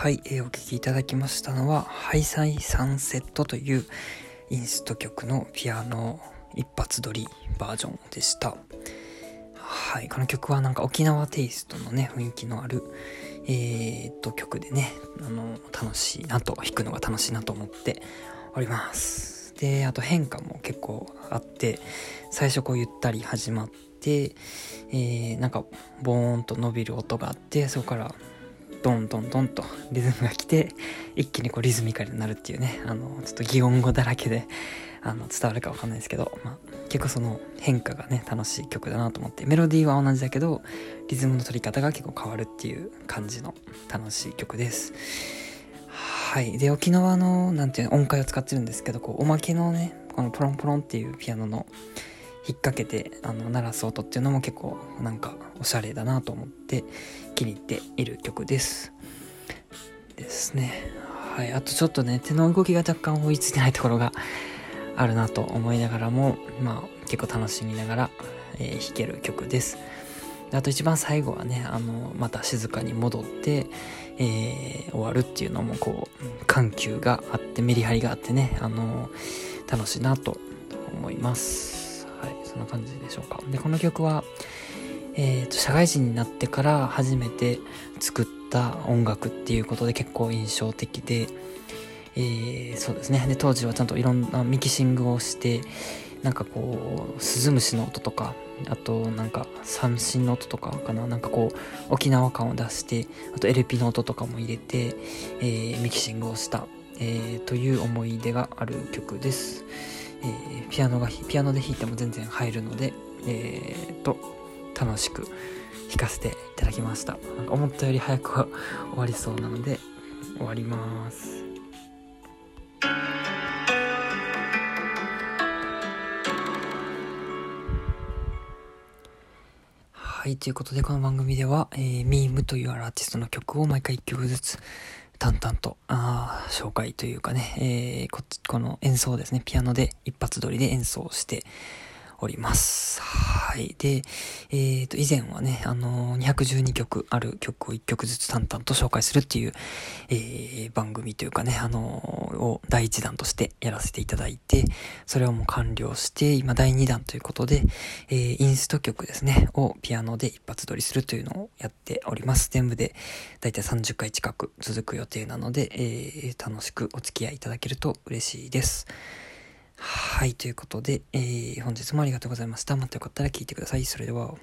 はい、えー、お聴きいただきましたのは、ハイサイサンセットというインスト曲のピアノ一発撮りバージョンでした。はい、この曲はなんか沖縄テイストのね、雰囲気のある、えー、っと曲でね、あの、楽しいなと、弾くのが楽しいなと思っております。で、あと変化も結構あって、最初こうゆったり始まって、えー、なんかボーンと伸びる音があって、そこからドンドンドンとリズムが来て、一気にこうリズミカルになるっていうね、あの、ちょっと擬音語だらけで、あの、伝わるかわかんないですけど、まあ、結構その変化がね、楽しい曲だなと思って、メロディーは同じだけど、リズムの取り方が結構変わるっていう感じの楽しい曲です。はい。で、沖縄の、なんていうの、音階を使ってるんですけど、こう、おまけのね、このポロンポロンっていうピアノの引っ掛けてあの鳴らす音っていうのも結構なんかおしゃれだなと思って気に入っている曲です。ですね。はい。あとちょっとね手の動きが若干追いついてないところがあるなと思いながらもまあ結構楽しみながら、えー、弾ける曲です。あと一番最後はねあのまた静かに戻って、えー、終わるっていうのもこう緩急があってメリハリがあってねあの楽しいなと思います。はい、そんな感じでしょうか。で、この曲は、えっ、ー、と、社会人になってから初めて作った音楽っていうことで結構印象的で、えー、そうですね。で、当時はちゃんといろんなミキシングをして、なんかこう、スズムシの音とか、あとなんか三振の音とかかな、なんかこう、沖縄感を出して、あと LP の音とかも入れて、えー、ミキシングをした、えー、という思い出がある曲です。えー、ピアノがピアノで弾いても全然入るので、えー、と楽しく弾かせていただきました。思ったより早くは終わりそうなので終わります。はい、ということでこの番組では、えー、ミームというアーティストの曲を毎回1曲ずつ淡々と、あ紹介というかね、えー、こ、この演奏ですね、ピアノで一発撮りで演奏しております。はい。で、えっ、ー、と、以前はね、あのー、212曲ある曲を1曲ずつ淡々と紹介するっていう、えー、番組というかね、あのー、を第1弾としてやらせていただいて、それをもう完了して、今第2弾ということで、えー、インスト曲ですね、をピアノで一発撮りするというのをやっております。全部でだいたい30回近く続く予定なので、えー、楽しくお付き合いいただけると嬉しいです。はい、ということで、えー、本日もありがとうございました。またよかったら聞いてください。それでは。